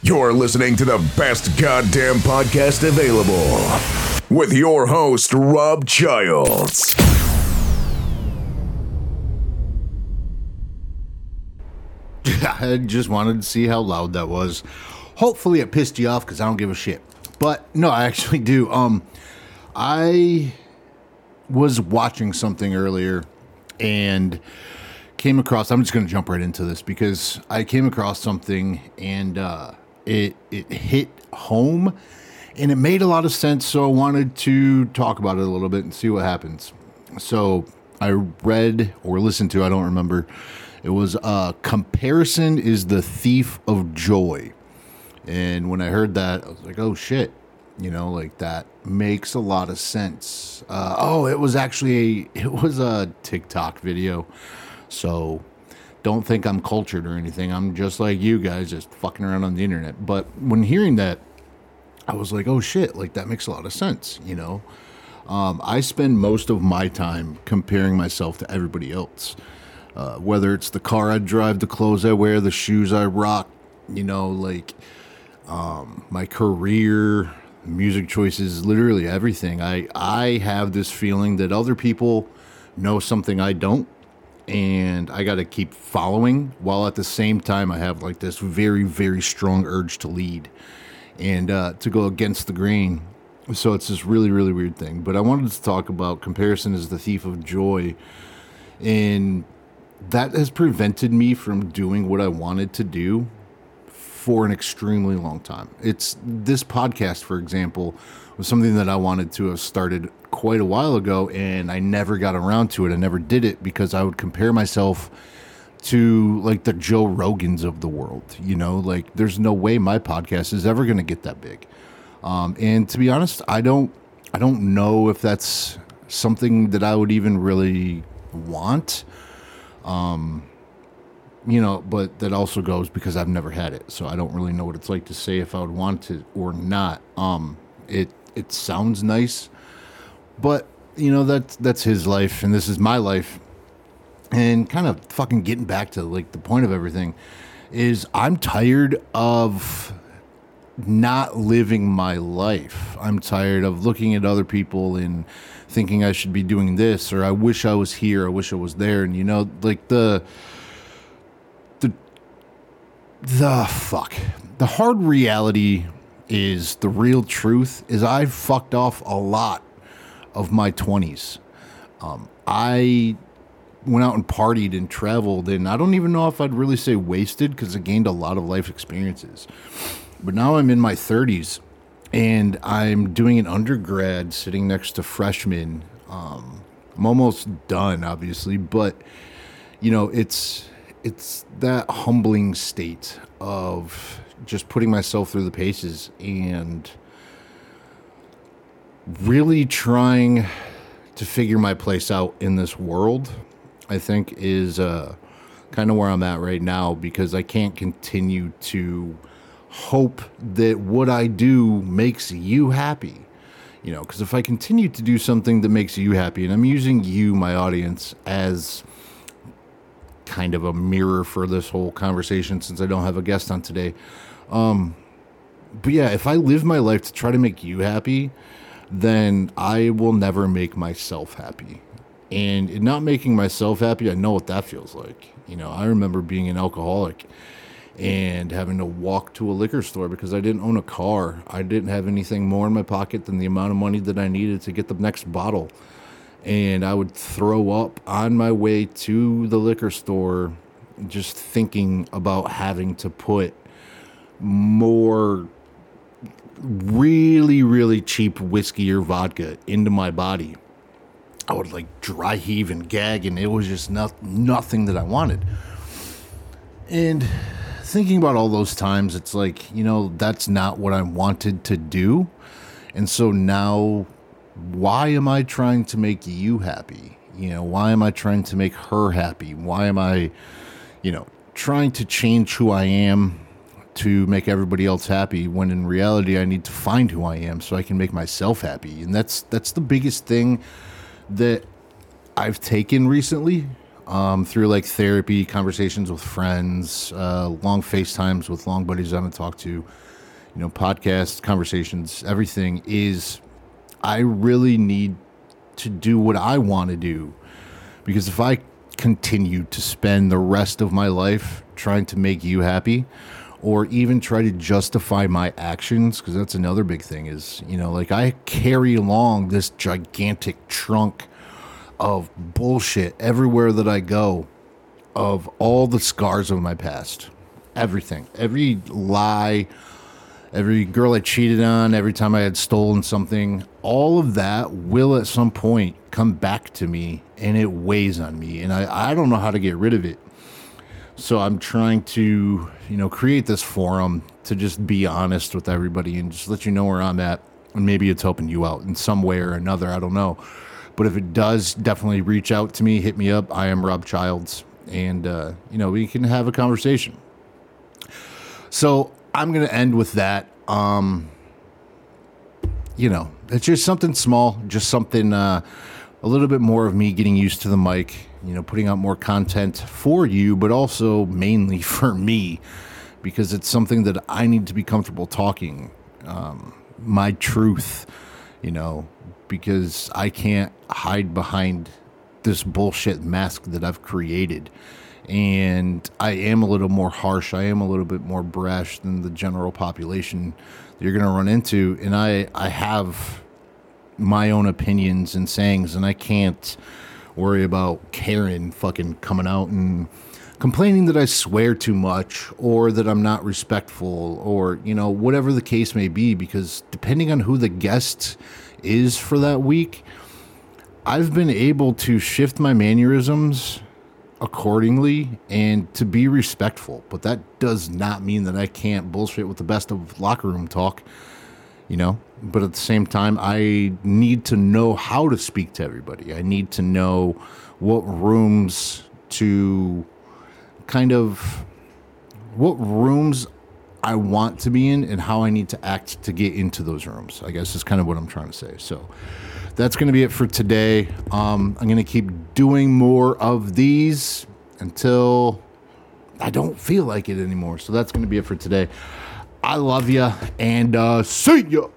You're listening to the best goddamn podcast available with your host, Rob Childs. I just wanted to see how loud that was. Hopefully, it pissed you off because I don't give a shit. But no, I actually do. Um, I was watching something earlier and came across. I'm just going to jump right into this because I came across something and uh, it it hit home and it made a lot of sense. So I wanted to talk about it a little bit and see what happens. So I read or listened to. I don't remember. It was uh, comparison is the thief of joy. And when I heard that, I was like, oh shit, you know, like that makes a lot of sense. Uh, oh, it was actually a, it was a TikTok video, so don't think I'm cultured or anything. I'm just like you guys, just fucking around on the internet. But when hearing that, I was like, oh shit, like that makes a lot of sense, you know. Um, I spend most of my time comparing myself to everybody else. Uh, whether it's the car I drive, the clothes I wear, the shoes I rock, you know, like um, my career, music choices, literally everything. I I have this feeling that other people know something I don't, and I got to keep following. While at the same time, I have like this very very strong urge to lead and uh, to go against the grain. So it's this really really weird thing. But I wanted to talk about comparison is the thief of joy, and that has prevented me from doing what I wanted to do for an extremely long time. It's this podcast, for example, was something that I wanted to have started quite a while ago, and I never got around to it. I never did it because I would compare myself to like the Joe Rogans of the world. You know, like there's no way my podcast is ever going to get that big. Um, and to be honest, I don't, I don't know if that's something that I would even really want. Um, you know, but that also goes because I've never had it, so I don't really know what it's like to say if I would want it or not. Um, it it sounds nice, but you know that's that's his life, and this is my life, and kind of fucking getting back to like the point of everything is I'm tired of not living my life. I'm tired of looking at other people and thinking I should be doing this or I wish I was here, I wish I was there and you know like the the the fuck. The hard reality is the real truth is I fucked off a lot of my 20s. Um, I went out and partied and traveled and I don't even know if I'd really say wasted cuz I gained a lot of life experiences. But now I'm in my 30s and I'm doing an undergrad sitting next to freshmen. Um, I'm almost done, obviously, but you know, it's it's that humbling state of just putting myself through the paces and really trying to figure my place out in this world. I think is uh, kind of where I'm at right now because I can't continue to hope that what I do makes you happy. You know, because if I continue to do something that makes you happy, and I'm using you, my audience, as kind of a mirror for this whole conversation since I don't have a guest on today. Um, but yeah, if I live my life to try to make you happy, then I will never make myself happy. And not making myself happy, I know what that feels like. You know, I remember being an alcoholic and having to walk to a liquor store because I didn't own a car. I didn't have anything more in my pocket than the amount of money that I needed to get the next bottle. And I would throw up on my way to the liquor store just thinking about having to put more really, really cheap whiskey or vodka into my body. I would like dry heave and gag, and it was just not, nothing that I wanted. And thinking about all those times, it's like, you know, that's not what I wanted to do. And so now, why am I trying to make you happy? You know, why am I trying to make her happy? Why am I, you know, trying to change who I am to make everybody else happy when in reality I need to find who I am so I can make myself happy. And that's that's the biggest thing that I've taken recently um, through like therapy, conversations with friends, uh, long FaceTimes with long buddies I haven't talked to, you know, podcasts, conversations, everything is I really need to do what I want to do. Because if I continue to spend the rest of my life trying to make you happy, or even try to justify my actions because that's another big thing is you know like i carry along this gigantic trunk of bullshit everywhere that i go of all the scars of my past everything every lie every girl i cheated on every time i had stolen something all of that will at some point come back to me and it weighs on me and i, I don't know how to get rid of it so I'm trying to, you know, create this forum to just be honest with everybody and just let you know where I'm at. And maybe it's helping you out in some way or another. I don't know. But if it does, definitely reach out to me, hit me up. I am Rob Childs. And, uh, you know, we can have a conversation. So I'm going to end with that. Um, you know, it's just something small, just something, uh, a little bit more of me getting used to the mic, you know, putting out more content for you, but also mainly for me because it's something that I need to be comfortable talking um, my truth, you know, because I can't hide behind this bullshit mask that I've created. And I am a little more harsh. I am a little bit more brash than the general population that you're going to run into. And I, I have my own opinions and sayings, and I can't worry about Karen fucking coming out and complaining that I swear too much or that I'm not respectful or, you know, whatever the case may be, because depending on who the guest is for that week, I've been able to shift my mannerisms accordingly and to be respectful. But that does not mean that I can't bullshit with the best of locker room talk you know but at the same time i need to know how to speak to everybody i need to know what rooms to kind of what rooms i want to be in and how i need to act to get into those rooms. I guess is kind of what i'm trying to say. So that's going to be it for today. Um, i'm going to keep doing more of these until i don't feel like it anymore. So that's going to be it for today. I love you and uh, see ya.